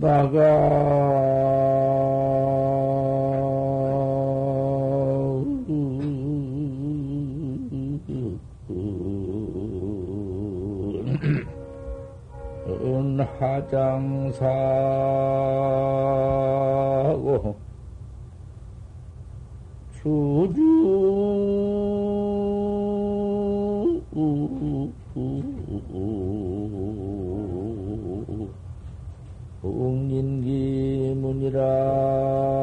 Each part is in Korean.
하장사고 주주 지라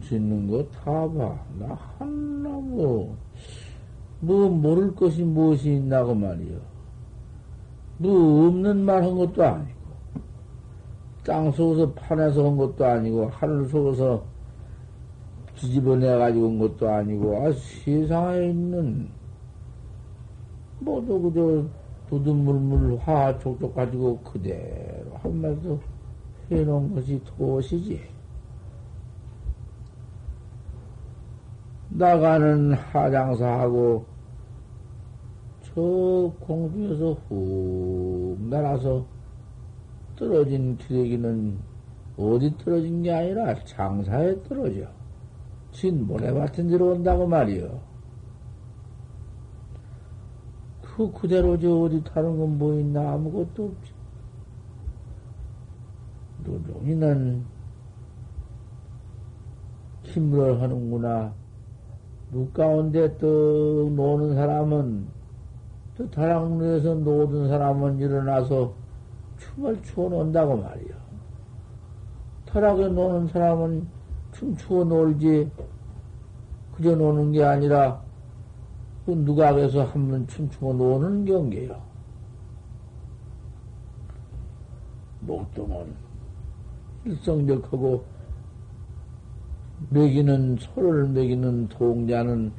짓는 거 다 봐. 나 하나 뭐, 뭐 모를 것이 무엇이 있나고 말이요. 뭐 없는 말 한 것도 아니고, 땅 속에서 판에서 한 것도 아니고, 하늘 속에서 뒤집어내가지고 온 것도 아니고, 아, 세상에 있는, 모두 그저 두둔물물 화화 촉촉 가지고 그대로 한마디도 해놓은 것이 도시지. 나가는 하장사하고 저 공중에서 훅 날아서 떨어진 기레기는 어디 떨어진 게 아니라 장사에 떨어져. 진 모래밭은 데로 온다고 말이요. 그 그대로 저 어디 타는 건뭐 있나 아무것도 없지. 누룽이는 힘을 하는구나. 물 가운데 떡 노는 사람은 또 다락루에서 노는 사람은 일어나서 춤을 추어 논다고 말이요. 타락에 노는 사람은 춤추어 놀지 그저 노는 게 아니라 그 누각에서 한번 춤추어 노는 경계요. 목동은 일성적하고 먹이는 소를 먹이는 동자는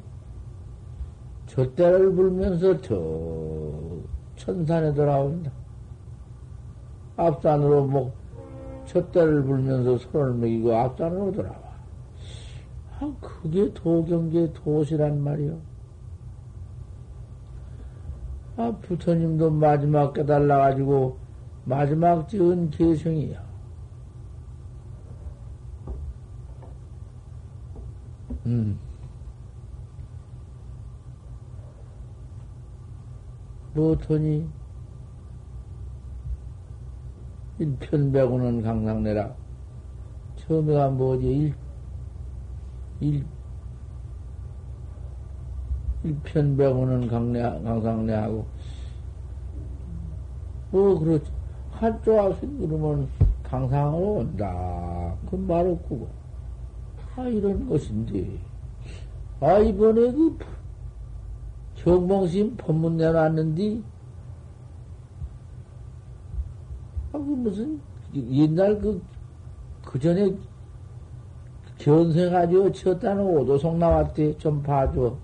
젖대를 불면서 저 천산에 돌아온다. 앞산으로 뭐 젖대를 불면서 소를 먹이고 앞산으로 돌아와. 아, 그게 도경계 도시란 말이요. 아, 부처님도 마지막 깨달아가지고 마지막 지은 계성이야. 음. 뭐더니 일편백오는 강상내라. 처음에가 뭐지? 일, 일, 일편백오는 강내, 강상내하고. 뭐, 그렇지. 한쪽 앞에 그러면 강상으로 온다. 그 말 없고. 아, 이런 것인데. 아, 이번에 그 경봉심 법문 내놨는데, 아, 그 무슨, 옛날 그, 그 전에 견생가지고 쳤다는 오도성 나왔대. 좀 봐줘.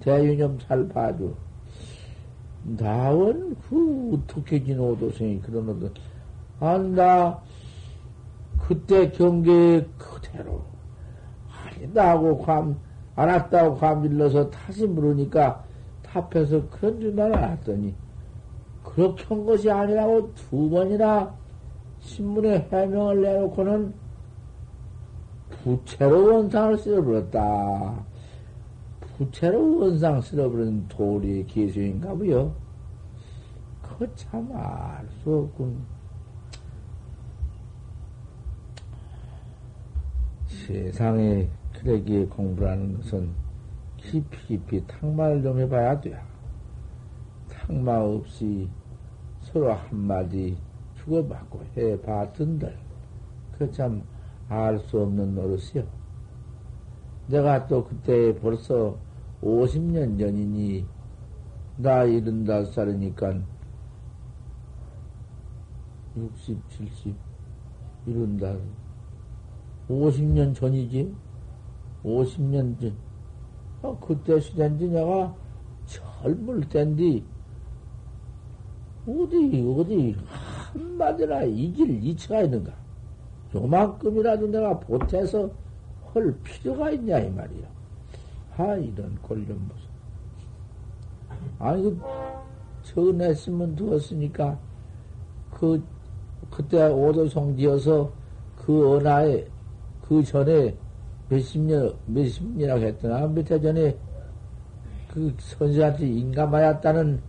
대유 좀 잘 봐줘. 나원 그 어떻게 진 오도성이 그런 오도 안다 그때 경계 그대로 아니다 하고 감, 안 왔다고 감 질러서 다시 물으니까 합해서 그런 줄만 알았더니, 그렇게 한 것이 아니라고 두 번이나 신문에 해명을 내놓고는 부채로 원상을 쓸어버렸다. 부채로 원상 쓸어버린 도리의 기수인가 보요. 그거 참 알 수 없군. 세상에 그러기에 공부라는 것은 깊이 깊이 탕마를 좀 해봐야 돼. 탕마 없이 서로 한마디 주고받고 해봤던들. 그 참 알 수 없는 노릇이요. 내가 또 그때 벌써 50년 전이니, 나 75살이니까 60, 70, 75, 50년 전이지? 50년 전. 어, 그때 시대인지 내가 젊을 땐디, 어디, 어디, 한마디나 이길 이치가 있는가? 요만큼이라도 내가 보태서 할 필요가 있냐, 이 말이야. 아, 이런 꼴좀 보소. 아니, 그, 전했으면 두었으니까, 그, 그때 오도송 지어서 그 언하에, 그 전에 몇십 년, 몇십 년이라고 했더나, 몇 해 전에 그 선수한테 인감하였다는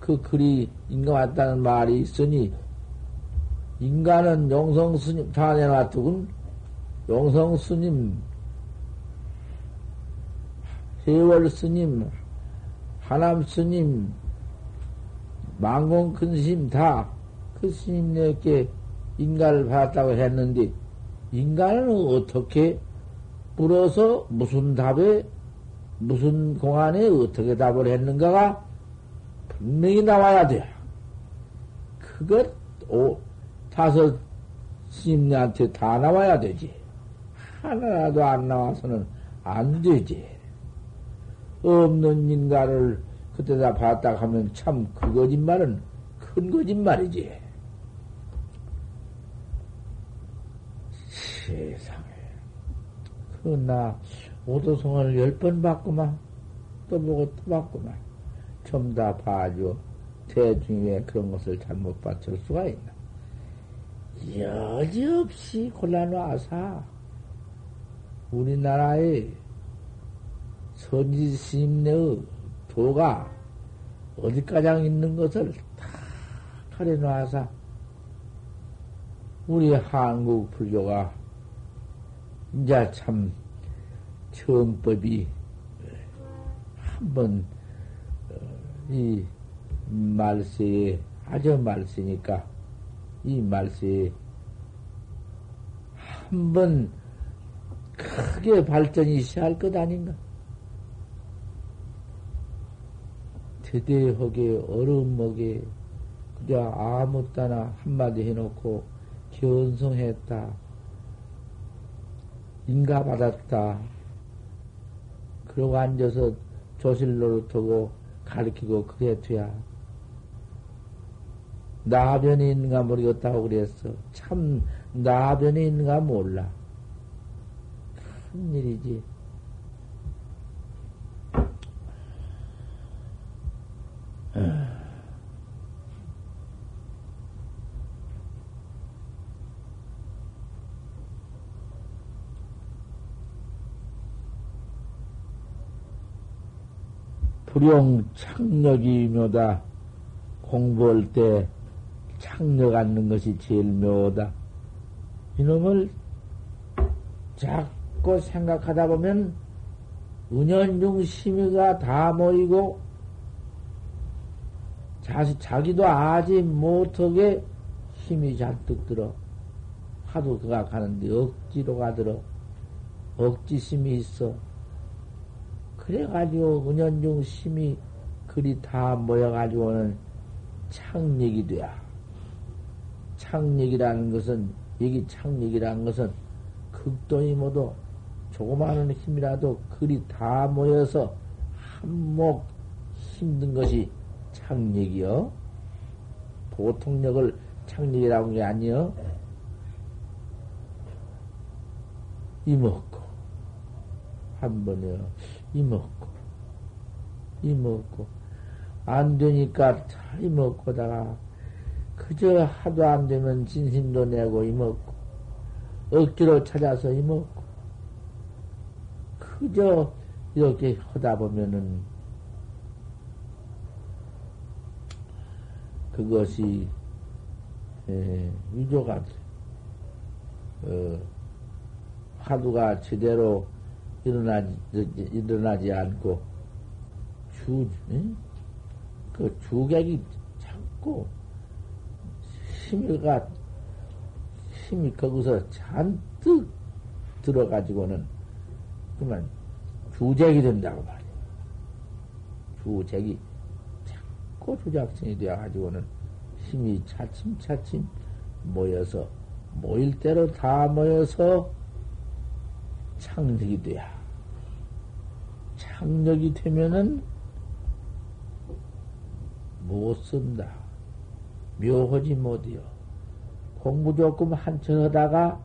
그 글이 인감했다는 말이 있으니, 인간은 용성 스님 다 내놔두군, 용성 스님, 세월 스님, 하남 스님, 망공 큰 스님 다 그 스님에게 인간을 받았다고 했는데, 인간은 어떻게 물어서 무슨 답에, 무슨 공안에 어떻게 답을 했는가가 분명히 나와야 돼. 그것, 오, 다섯 스님한테 다 나와야 되지. 하나라도 안 나와서는 안 되지. 없는 인간을 그때다 봤다 하면 참 그 거짓말은 큰 거짓말이지. 세상에. 그나 오도송을 열 번 받고만 또 보고 또 받고만 좀 다 봐줘. 대중에 그런 것을 잘못 받칠 수가 있나. 여지없이 골라놔서 우리나라의 선지스님의 도가 어디까지 있는 것을 다 가려놔서 우리 한국 불교가 이제 참 정법이 한번 어, 이 말세에 아주 말세니까 이 말세에 한번 크게 발전이 시할 것 아닌가? 대대하게 어려움먹게 그저 아무 따나 한마디 해놓고 견성했다. 인가받았다. 그러고 앉아서 조실 노릇하고 가르치고 그래 돼야 나변이 있는가 모르겠다고 그랬어. 참 나변이 있는가 몰라. 큰 일이지. 불용 창력이 묘다. 공부할 때 창력 않는 것이 제일 묘다. 이놈을 자꾸 생각하다 보면 은연중 심의가 다 모이고 자시, 자기도 아지 못하게 힘이 잔뜩 들어. 하도 그가 가는데 억지로 가 들어. 억지심이 있어. 그래가지고 은연중 심이 그리 다 모여가지고는 창력이 돼야. 창력이라는 것은, 여기 창력이라는 것은 극도이 모두 조그마한 힘이라도 그리 다 모여서 한몫 힘든 것이 창력이요. 보통력을 창력이라고 하는 게 아니요. 이먹고, 한 번에요. 이 먹고, 이 먹고, 안 되니까 잘 이먹고다가 그저 하도 안 되면 진심도 내고 이 먹고 억지로 찾아서 이 먹고 그저 이렇게 하다 보면은 그것이 예, 위조가 돼. 어, 화두가 제대로 일어나지, 일어나지 않고 주, 응? 그 주객이 자꾸 힘이가 힘이 거기서 잔뜩 들어가지고는 그만 주객이 된다고 말이야. 주객이 자꾸 주작성이 되어가지고는 힘이 차츰차츰 모여서 모일 대로 다 모여서 창력이 돼야. 창력이 되면은 못 쓴다. 묘하지 못이요. 공부 조금 한천 하다가,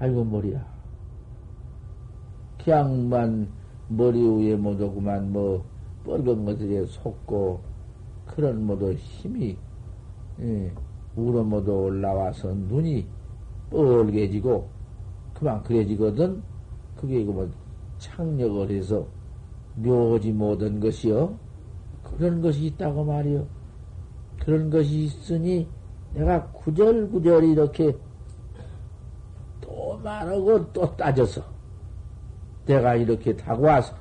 아이고, 머리야. 그냥만 머리 위에 못 오구만, 뭐, 뻘건 것들에 속고, 그런 모두 힘이, 예, 우러 모두 올라와서 눈이 뻘개지고, 그만 그래지거든? 그게 이거 뭐, 창력을 해서 묘하지 못한 것이요. 그런 것이 있다고 말이요. 그런 것이 있으니 내가 구절구절 이렇게 또 말하고 또 따져서 내가 이렇게 타고 와서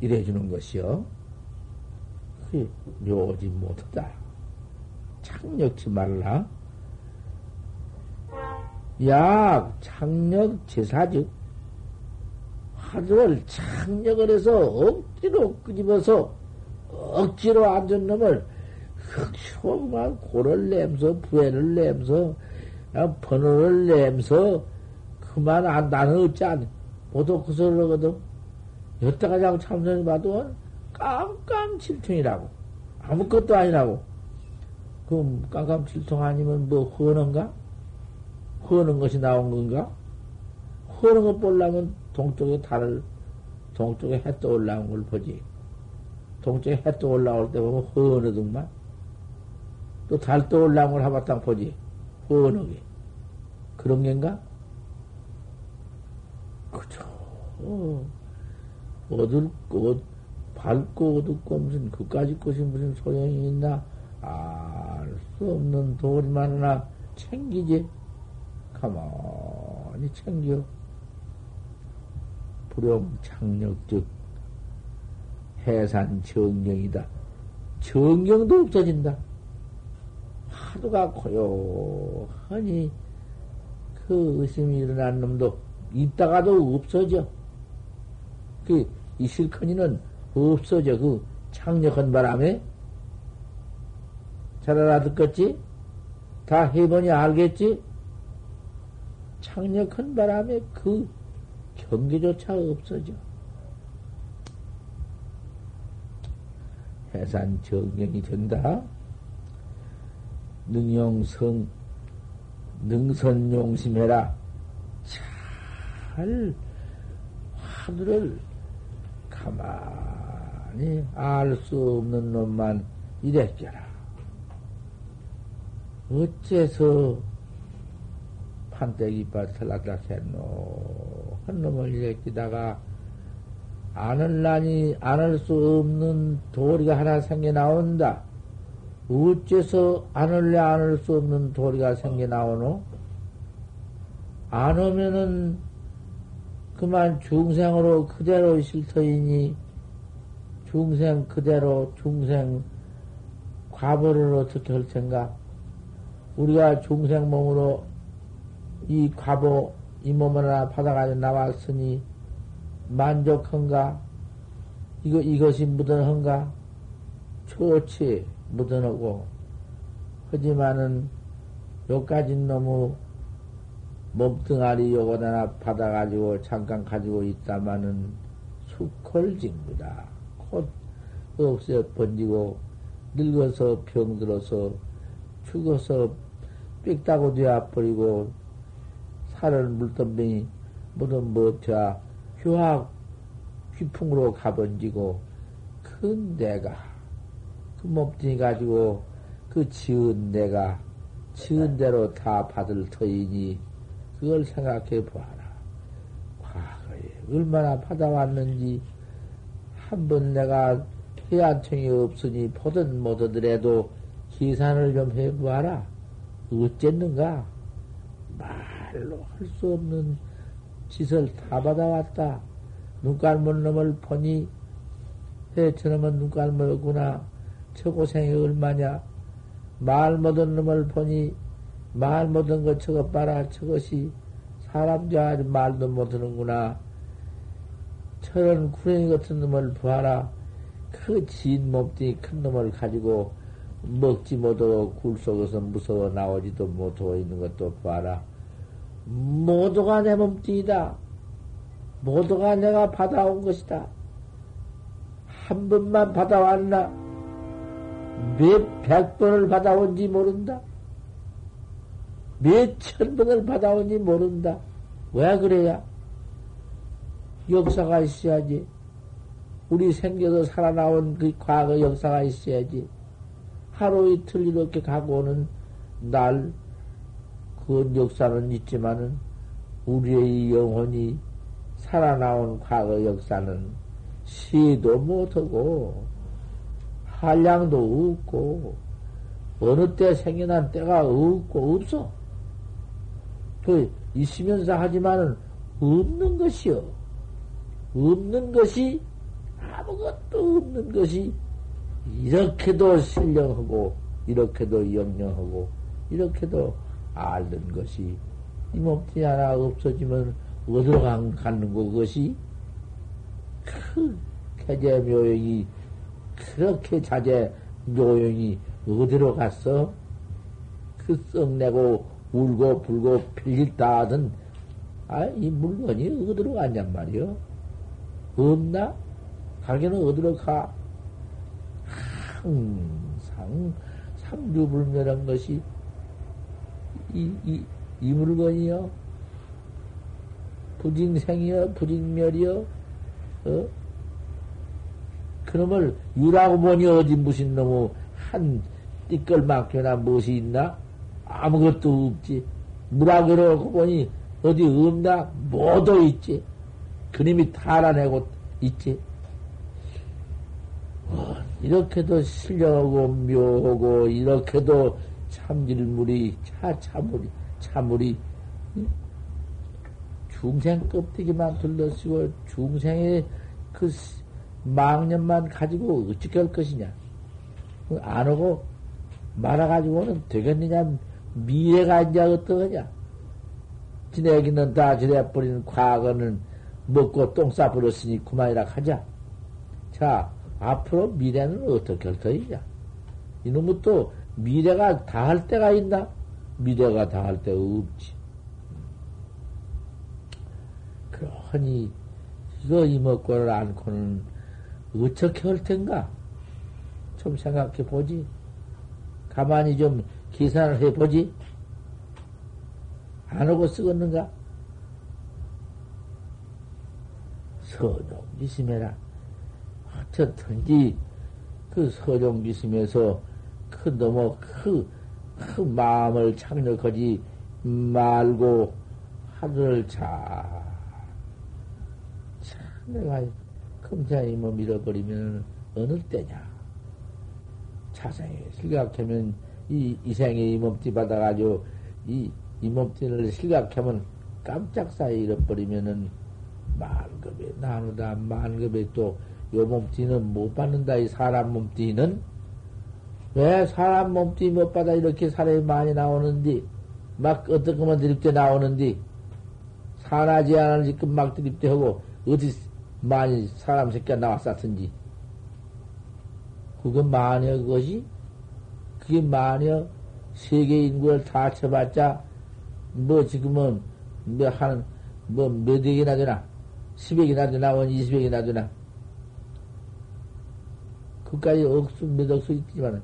이래주는 것이요. 그게 묘지 못하다. 창력치 말라. 약, 창력, 제사즉, 화두를 창력을 해서 억지로 끄집어서 억지로 앉은 놈을 흑쇼만 고를 내면서 부해를 내면서 번호를 내면서 그만 안 나는 어찌 안 모두 그 소리를 하거든. 여태가 자고 참선이 봐도 깜깜칠통이라고. 아무것도 아니라고. 그럼 깜깜칠통 아니면 뭐 허는가? 허는 것이 나온 건가? 허는 것 보려면 동쪽에 달을 동쪽에 해 떠 올라온 걸 보지. 동쪽에 해 떠 올라올 때 보면 허느등만 또 달 떠 올라온 걸 하바탕 보지. 허너게. 그런 겐가? 그죠 어, 얻을 것 밝고 어둡고 무슨 그까지 것이 무슨 소용이 있나? 알 수 없는 하나 챙기지 가만히 챙겨 불용 창력즉 해산 정경이다. 정경도 없어진다. 하루가 고요하니 그 의심이 일어난 놈도 있다가도 없어져. 그, 이 실컷이는 없어져. 그 창력한 바람에. 잘 알아듣겠지? 다 해보니 알겠지? 창력한 바람에 그 경계조차 없어져. 해산 정경이 된다. 능용성, 능선용심해라. 잘 하늘을 가만히 알 수 없는 놈만 이랬겨라. 어째서 판때기 이빨 털락락 했노? 한 놈을 이랬기다가 아을라니 안을 수 없는 도리가 하나 생겨 나온다. 어째서 안을래 안을 수 없는 도리가 생겨 나오노? 안 오면은 그만 중생으로 그대로 있을 터이니 중생 그대로 중생 과보를 어떻게 할 텐가? 우리가 중생 몸으로 이 과보 이 몸을 하나 받아가지고 나왔으니 만족한가? 이거, 이것이 무던한가? 좋지, 무던하고. 하지만은, 요까지 너무 몸뚱아리 요거 하나 받아가지고 잠깐 가지고 있다마는 수콜징부다. 곧 없어 번지고, 늙어서 병들어서, 죽어서 빽다고 되어버리고, 살을 물던병이 모든 뭐자 휴학 휘풍으로 가번지고 큰 내가 그 몸뚱이 가지고 그 지은 내가 지은 대로 다 받을 터이니 그걸 생각해 보아라. 과거에 얼마나 받아왔는지 한 번 내가 해안청이 없으니 보든 못하더라도 계산을 좀 해보아라. 어쨌는가? 말로 할 수 없는 짓을 다 받아왔다. 눈깔문 놈을 보니 해처럼은 눈깔물구나. 저 고생이 얼마냐. 말 못한 놈을 보니 말 못한 것 저것 봐라. 저것이 사람자 말도 못하는구나. 저런 구렁이 같은 놈을 봐라. 그 진 몸뚱이 큰 놈을 가지고 먹지 못하고 굴 속에서 무서워 나오지도 못하고 있는 것도 봐라. 모두가 내 몸뚱이다. 모두가 내가 받아온 것이다. 한 번만 받아왔나? 몇 백 번을 받아온지 모른다. 몇 천 번을 받아온지 모른다. 왜 그래야? 역사가 있어야지. 우리 생겨서 살아나온 그 과거 역사가 있어야지. 하루 이틀 이렇게 가고 오는 날, 그 역사는 있지만은, 우리의 영혼이 살아나온 과거 역사는 시도 못하고, 한량도 없고, 어느 때 생겨난 때가 없고, 없어. 그, 있으면서 하지만은 없는 것이요. 없는 것이, 아무것도 없는 것이, 이렇게도 신령하고, 이렇게도 영영하고, 이렇게도 앓는 것이, 이 몸뚱이 하나 없어지면 어디로 가는 거, 그것이? 그 개제 묘용이, 그렇게 자제 묘용이 어디로 갔어? 그 썩내고 울고 불고 필릴다 하던, 아, 이 물건이 어디로 갔냔 말이요? 없나? 가게는 어디로 가? 항상 삼주불멸한 것이 이, 이, 이 물건이요? 부징생이요? 부징멸이요? 어? 그놈을 유라고 보니 어디 무슨 놈의 한 띠끌만큼이나 무엇이 있나? 아무것도 없지. 무라고 보니 어디 없나? 뭐도 있지. 그님이 달아내고 있지. 어, 이렇게도 신령하고 묘하고 이렇게도 참질물이 차 참물이 참물이 중생 껍데기만 둘러쓰고 중생의 그 망념만 가지고 어떻게 할 것이냐? 안 오고 말아가지고는 되겠느냐? 미래가 이제 어떠하냐? 지내기는 다 지내버리는 과거는 먹고 똥 싸버렸으니 그만이라 하자. 자, 앞으로 미래는 어떻게 할 터이냐? 이놈은 또 미래가 다 할 때가 있나? 미래가 다 할 때 없지. 그러니 이거 이먹고를 않고는 어떻게 할 텐가? 좀 생각해 보지. 가만히 좀 계산을 해 보지. 안 하고 쓰겠는가? 서종지심해라. 어쨌든지 그 서종지심에서 그 너무 그, 그 마음을 착력하지 말고 하늘을 잘, 참 내가 뭐 밀어버리면 어느 때냐. 자세히 생각하면 이, 이생의 이 몸띠 받아가지고 이, 이 몸띠를 생각하면 깜짝 사이 잃어버리면은 만급에 나누다 만급에 또 요 몸띠는 못 받는다 이 사람 몸띠는 왜 사람 몸띠 못 받아 이렇게 사람이 많이 나오는디? 막 어떻게 만 드립대 나오는디? 산하지 않은 지금 막 드립대 하고 어디 많이 사람 새끼가 나왔었든지. 그건 마녀 그것이? 그게 마녀 세계 인구를 다 쳐봤자 뭐 지금은 뭐한뭐몇 억이나 되나? 10억이나 되나, 원 20억이나 되나. 그까지 억수, 몇 억수 있지만,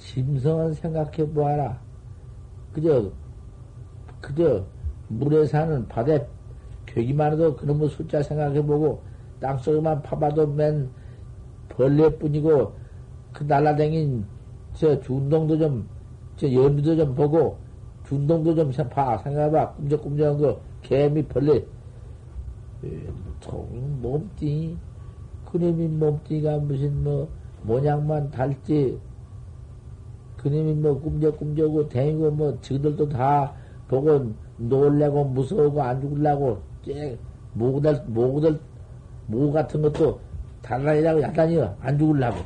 짐승은 생각해 보아라. 그저, 그저, 물에 사는 바다에 괴기만 해도 그놈의 숫자 생각해 보고, 땅속에만 파봐도 맨 벌레뿐이고, 그 날라댕긴 저 준동도 좀, 저 연비도 좀 보고, 준동도 좀 봐. 생각해봐. 꿈적꿈적한 거, 개미 벌레. 통 몸띠. 그놈이 몸띠가 무슨 뭐, 모양만 달지. 그놈이 뭐, 꿈적꿈적하고 다니고 뭐, 저들도 다 보고 놀래고 무서우고 안 죽으려고, 쨍, 모구들, 모구들, 모구 같은 것도 달라니라고 야단이요. 안 죽으려고.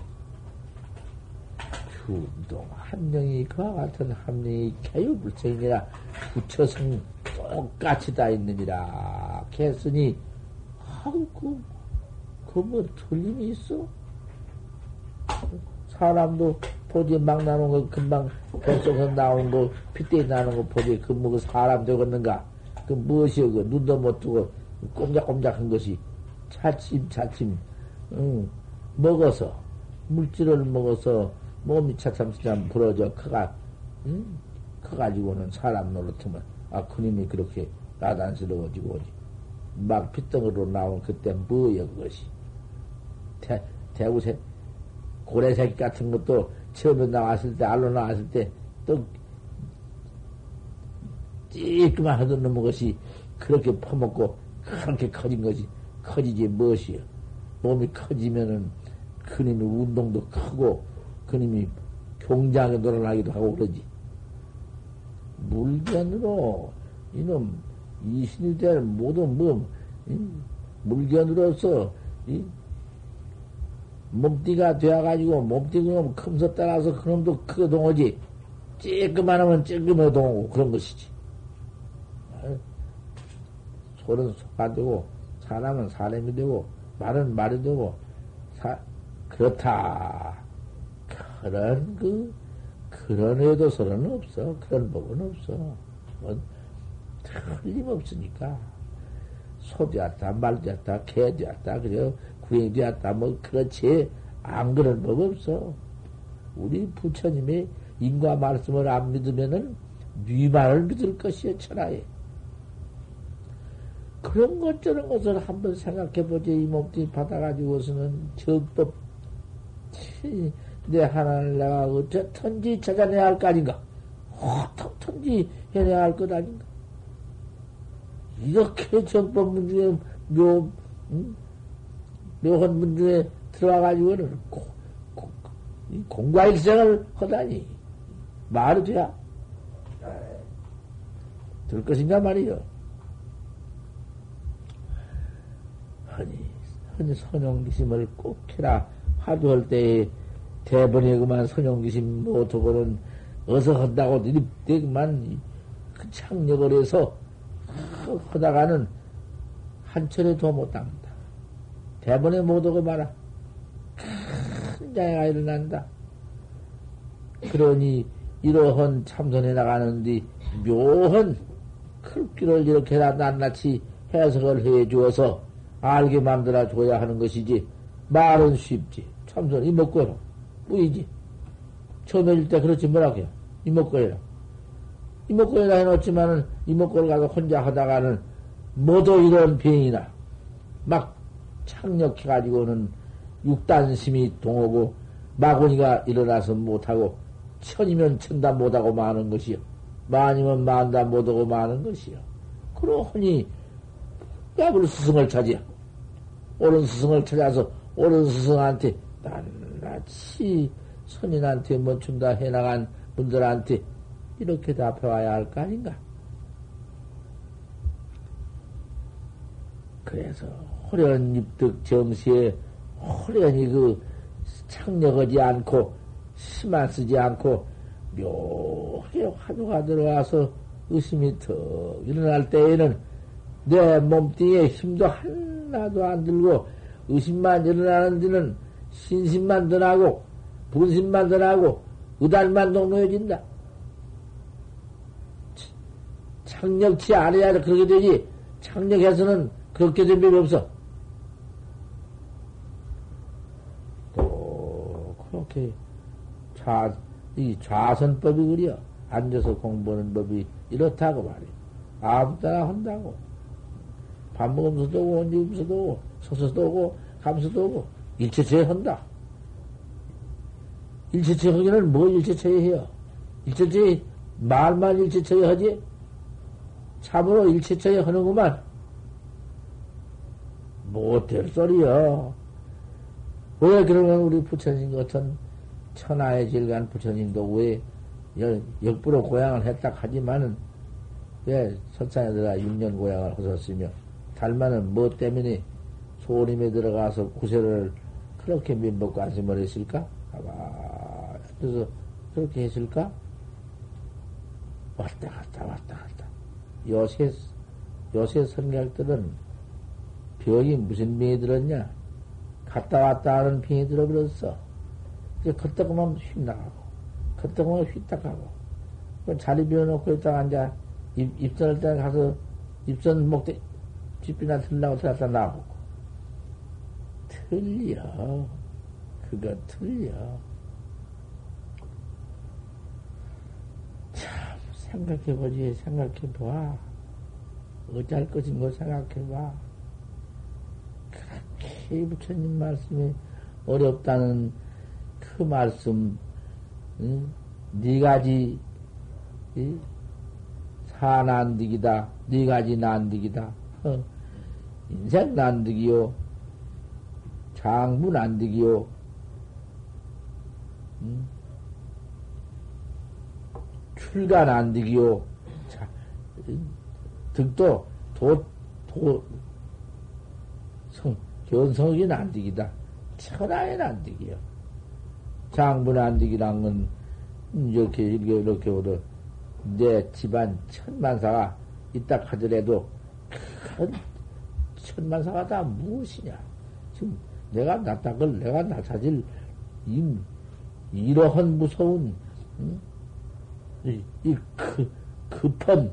충동 함령이 그와 같은 함령이 개유불생이라 부처성 똑같이 다 있느니라 했으니 아우 그그뭐 틀림이 있어? 사람도 보지 막 나오는 거 금방 뱃속에서 나오는 거 핏대에 나오는 거 보지 그 뭐 사람 되겠는가? 그 무엇이여 그 눈도 못 뜨고 꼼짝꼼짝한 것이 차츰 차츰 응, 먹어서 물질을 먹어서 몸이 차참차참 부러져 커가 응? 커가지고는 사람 노릇하면 아 그님이 그렇게 나단스러워지고 오지 막 핏덩어리로 나온 그때 뭐여 그것이 대, 대구새 고래새끼 같은 것도 처음에 나왔을 때 알로 나왔을 때 또 찌끄만 하던 놈의 것이 그렇게 퍼먹고 그렇게 커진 것이 커지지 무엇이요 몸이 커지면은 그님이 운동도 크고 그님이 경장에 놀아나기도 하고 그러지. 물견으로 이놈 이신이 될 모든 뭐 물견으로서 이 몸띠가 되어가지고 몸띠가 큼서 따라서 그놈도 크게 동하지. 쬐끄만하면 쬐끄만 동하고 그런 것이지. 소는 소가 되고 사람은 사람이 되고 말은 말이 되고 사, 그렇다. 그런 그 그런 의도서는 없어. 그런 법은 없어. 뭐 틀림없으니까 소 되었다, 말 되었다, 개 되었다, 그래 구행 되었다, 뭐 그렇지 안 그런 법 없어. 우리 부처님의 인과 말씀을 안 믿으면은 네 말을 믿을 것이여 천하에. 그런 것 저런 것을 한번 생각해 보지 이 몸뚱이 받아가지고서는 정법 내 하나를 내가 어쩌든지 찾아내야 할 거 아닌가? 어떻든지 해내야 할 것 아닌가? 이렇게 정법 문 중에 묘, 응? 묘한 문중에 들어와가지고는 공과일생을 하다니 말이 돼야 될 것인가 말이요. 허니 선용기심을 꼭 해라. 화두할 때에 대번에 그만 선용기심 못하고는 어서 한다고 그만 그 창력을 해서 하다가는 한 철에 도 못합니다. 대번에 못하고 말아. 큰 장애가 일어난다. 그러니 이러한 참선해 나가는데 묘한 클길을 이렇게 낱낱이 해석을 해 주어서 알게 만들어 줘야 하는 것이지 말은 쉽지 참선이 먹고 뿌이지. 처음에 일때 그렇지 뭐라고요? 이목구해라. 이목구해라 해놓지만은 이목구를 가서 혼자 하다가는 모두 이런 병이나 막 착력해가지고는 육단심이 동하고 마구니가 일어나서 못하고 천이면 천다 못하고 마는 것이요. 만이면 만다 못하고 마는 것이요. 그러니 야불 스승을 찾아. 옳은 스승을 찾아서 옳은 스승한테 낱낱이 선인한테 멈춘다 해나간 분들한테 이렇게 답해와야 할 거 아닌가? 그래서 호련 입득 정시에 호련히 그 창력하지 않고 심만 쓰지 않고 묘하게 화두가 들어와서 의심이 턱 일어날 때에는 내 몸뚱이에 힘도 하나도 안 들고 의심만 일어나는 데는 신심만 더 나고, 분심만 더 나고, 의단만 동로해진다. 창력치 않아야 그렇게 되지. 창력해서는 그렇게 된 법이 없어. 또, 그렇게, 좌, 이 좌선법이 그려. 앉아서 공부하는 법이 이렇다고 말이야. 아무 따라 한다고. 밥 먹으면서도 오고, 언제 면서도 오고, 서서도 오고, 감서도 오고, 일체체에 한다. 일체처 하기는 뭐 일체처에 해요? 일체처에 말만 일체처에 하지? 참으로 일체처에 하는구만. 못될 소리요. 왜 그러면 우리 부처님 같은 천하의 질간 부처님도 왜 역부로 고향을 했다 하지만은 왜 선상에 들어가 6년 고향을 하셨으며 달마는 뭐 때문에 소림에 들어가서 구세를 그렇게 민법고 안심을 했을까? 아마 그래서 그렇게 했을까? 왔다 갔다 왔다 갔다. 요새 요새 선객들은 병이 무슨 병이 들었냐? 갔다 왔다 하는 병이 들어버렸어. 이제 그때 그만 휙 나가고, 그때 그만 휙딱 가고. 자리 비워놓고 있다가 앉아, 입, 입선할 때 가서, 입선 목대, 집이나 들라고 들어갔다 나오고. 틀려. 그거 틀려. 참, 생각해보지, 생각해봐. 어찌할 것인 거 생각해봐. 그렇게 부처님 말씀이 어렵다는 그 말씀, 응? 네 가지, 응? 사난득이다. 네 가지 난득이다. 어. 인생 난득이요. 장부 난득이요. 응? 출가 난득이요. 자, 득도 도, 도, 성, 견성이 난득이다. 천하의 난득이요. 장부 난득이란 건, 이렇게, 이렇게, 이렇게, 오더, 내 집안 천만사가 있다 하더라도, 큰 천만사가 다 무엇이냐. 지금 내가 나타걸, 내가 나타질, 이, 이러한 무서운, 응? 이, 이 그, 급한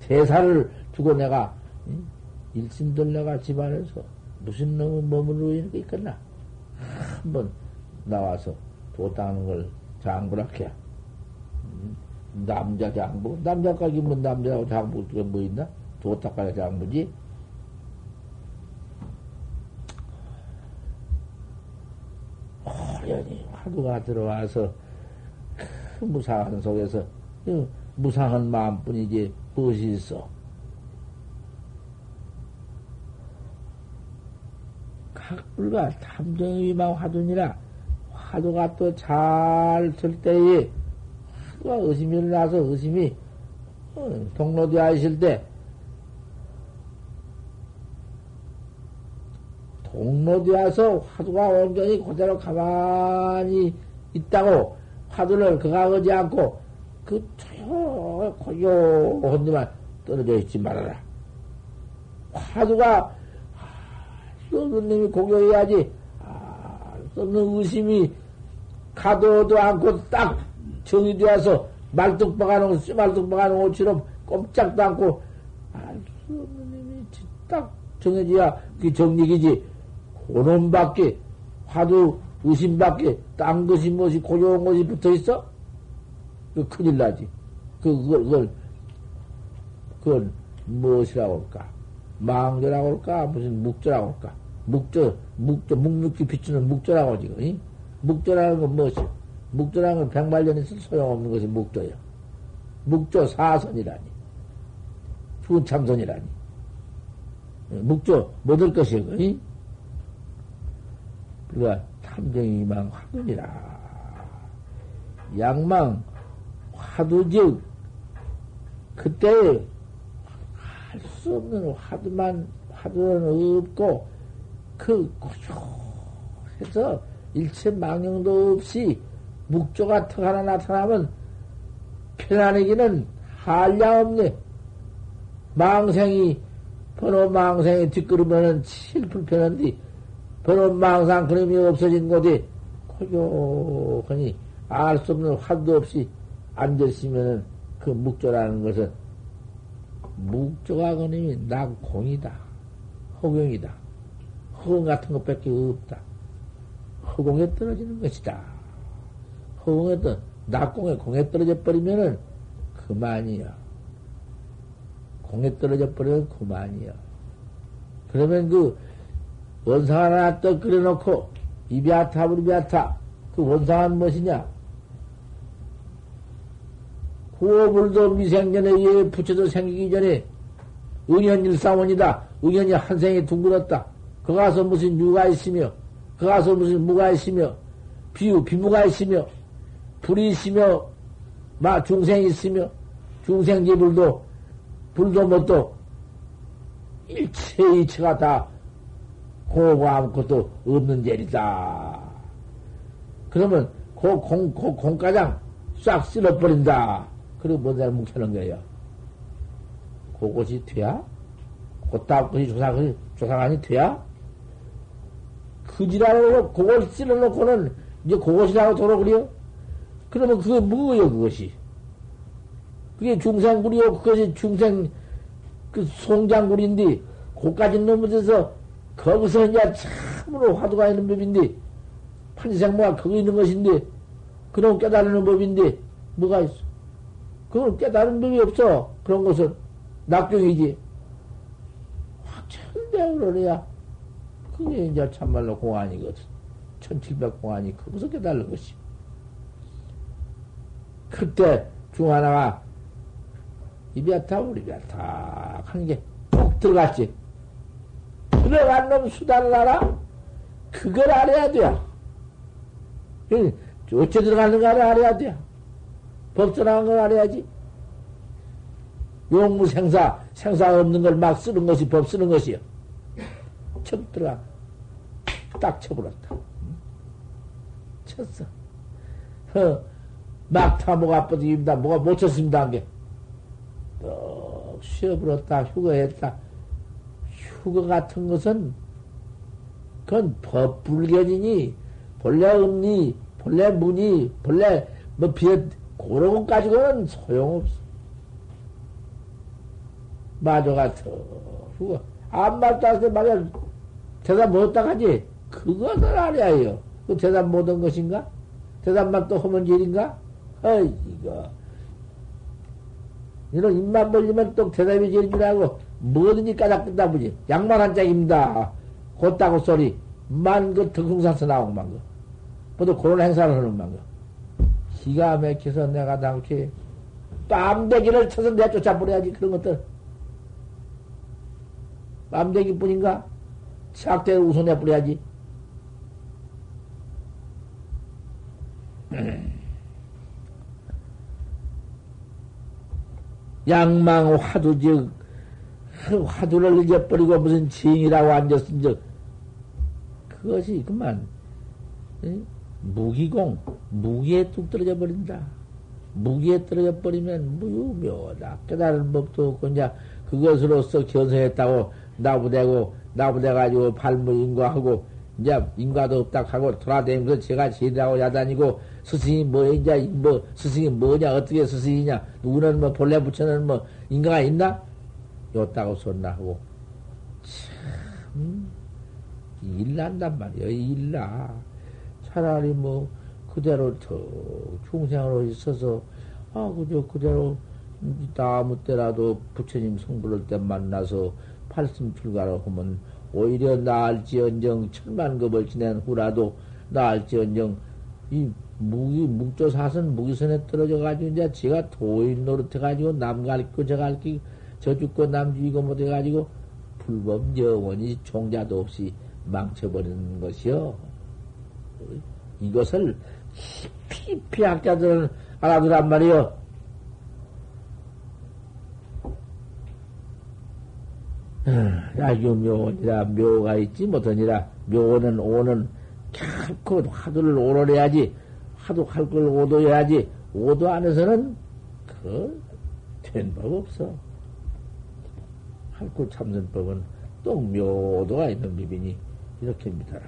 대사를 두고 내가, 응? 일심들 내가 집안에서 무슨 놈의 머무르고 있는 게 있겠나? 한번 나와서 도닦는 걸 장부락해. 남자 장부? 남자 까기 뭐 남자하고 장부 그게 뭐 있나? 도닦아야 장부지? 호련히 화두가 들어와서 그 무상한 속에서 무상한 마음뿐이지 무엇이 있어? 각불가 탐정위망 화두니라 화두가 또 잘 들 때에 화두가 의심이 일어나서 의심이 어, 동로되어 있을 때 동로되어서 화두가 온전히 그대로 가만히 있다고 화두를 그가하지 않고 그 조용 고요한 데만 떨어져 있지 말아라. 화두가 선생님이 공격해야지. 아, 썩는 의심이 가도도 않고 딱 정의되어서 말뚝박아 놓은, 말뚝박아 놓은 것처럼 꼼짝도 않고, 아, 선생님이 딱 정해져야 그게 정리이지. 고놈 밖에, 화두 의심 밖에, 딴 것이 무엇이 고조한 것이 붙어 있어? 그 큰일 나지. 그, 그걸, 그걸, 그건 무엇이라고 할까? 망조라고 할까? 무슨 묵조라고 할까? 묵조, 묵조, 묵묵히 비추는 묵조라고 지금, 이? 묵조라는 건 무엇이? 묵조라는 건 백만 년 있어 소용없는 것이 묵조예요. 묵조 사선이라니. fun참선이라니. 묵조 못할 것이요, 이? 그가 탐정이 망 화두니라. 양망 화두즉 그때 수 없는 화두만, 화두는 없고, 그, 고조해서 일체 망령도 없이 묵조가 턱 하나 나타나면 편안하기는 한량 없네. 망생이, 번호 망생이 뒷걸으면은 칠 불편한데, 번호 망상 그림이 없어진 곳에 고조하니 알 수 없는 화두 없이 앉았으면은 그 묵조라는 것은 묵조가 그님이 낙공이다. 허경이다. 허공 같은 것밖에 없다. 허공에 떨어지는 것이다. 허공에 떠, 낙공에 공에 떨어져 버리면은 그만이야. 공에 떨어져 버리면 그만이야. 그러면 그 원상 하나 떡 끓여놓고 이비아타, 우리비아타. 그 원상은 무엇이냐? 구호불도 미생전에 예 붙여도 생기기 전에 은연일사원이다. 은연이 한 생에 둥글었다. 그 가서 무슨 유가 있으며, 그 가서 무슨 무가 있으며, 비유, 비무가 있으며, 불이 있으며, 마, 중생이 있으며, 중생지 불도, 불도 뭣도, 일체 이체가 다 공허가 아무것도 없는 죄리다. 그러면, 그 공, 그 공가장 싹 쓸어버린다. 그리고 뭐다 묵혀놓은 거예요. 그것이 돼야? 그따 것이 조사, 조사관이 돼야? 그지랄로 그걸 쓸어놓고는 이제 그것이라고 도로 그래요? 그러면 그게 뭐예요, 그것이? 그게 중생구리요, 그것이 중생, 그 송장구리인데, 고까지 넘어져서, 거기서 이제 참으로 화두가 있는 법인데, 판지생모가 거기 있는 것인데, 그런 깨달는 법인데, 뭐가 있어? 그건 깨달은 법이 없어. 그런 것은 낙경이지. 확철대로 그래야, 그게 이제 참말로 공안이거든. 1700 공안이 거기서 깨달는 것이. 그때 중 하나가 입이야타 우리야타 하는 게꼭 들어갔지. 들어간 놈 수단을 알아? 그걸 알아야 돼. 어째 들어가는가를 알아야 돼. 법전한 걸 알아야지. 용무 생사, 생사 없는 걸 막 쓰는 것이 법 쓰는 것이요. 척 들어가. 딱 쳐버렸다. 쳤어. 허, 막타 뭐가 아프입니다. 뭐가 못 쳤습니다. 한 게. 또 쉬어버렸다. 휴거했다. 휴거 같은 것은 그건 법불견이니 본래 음니 본래 문이 본래 뭐 비어 그런 것 가지고는 소용없어. 마저 같아. 휴거. 안 맞다서 말이야. 대답 못했다 하지. 그것을 알아야 해요. 그 대답 못한 것인가? 대답만 또 하면 일인가? 어이, 이거. 이런 입만 벌리면 또 대답이 제일 줄 알고, 뭐든지 까닥든다 보지. 양말 한 짝입니다. 곧다고 소리. 만그 덕숭사서 나오고 만 거. 모두 그런 행사를 하는 만 거. 기가 막혀서 내가 나게 빰대기를 쳐서 내쫓아 버려야지, 그런 것들. 빰대기 뿐인가? 착대를 우선해 버려야지. 양망 화두 즉 화두를 잊어버리고 무슨 징이라고 앉았은 즉 그것이 그만 무기공 무기에 뚝 떨어져 버린다. 무기에 떨어져 버리면 무유묘다. 깨달은 법도 없고 이제 그것으로서 견성했다고 나부대고 나부대 가지고 발무 인과하고 이제 인과도 없다 하고 돌아다니면서 제가 제일하고 야단이고 스승이 뭐 이제 뭐 스승이 뭐냐 어떻게 스승이냐 누구는 뭐 본래 부처는 뭐 인가가 있나? 요따고 손나 하고. 참 일난단 말이야 일나. 차라리 뭐 그대로 더 중생으로 있어서 아 그저 그대로 아무 때라도 부처님 성불할 때 만나서 팔씀 출가를 하면 오히려 나을지언정 천만급을 지낸 후라도 나을지언정 이 무기 묵조사선 무기선에 떨어져 가지고 이제 제가 도인 노릇해 가지고 남 가르치고 저 가르치고 저 죽고 남 죽이고 못해 가지고 불법 영원히 종자도 없이 망쳐버리는 것이요. 이것을 깊이 학자들은 알아두란 말이요. 야유 묘니라 묘가 있지 못하니라. 묘는 오는 캬코 화두를 오러내야지. 화두 할 걸 오도 해야지. 오도 안에서는 그된법 없어. 할구 참선법은 또 묘도가 있는 비비니 이렇게 믿어라.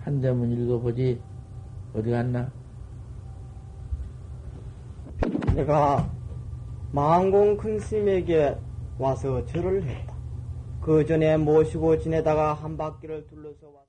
한 대문 읽어보지. 어디 갔나? 내가 망공 큰 스님에게 와서 절을 했다. 그 전에 모시고 지내다가 한 바퀴를 둘러서 왔다.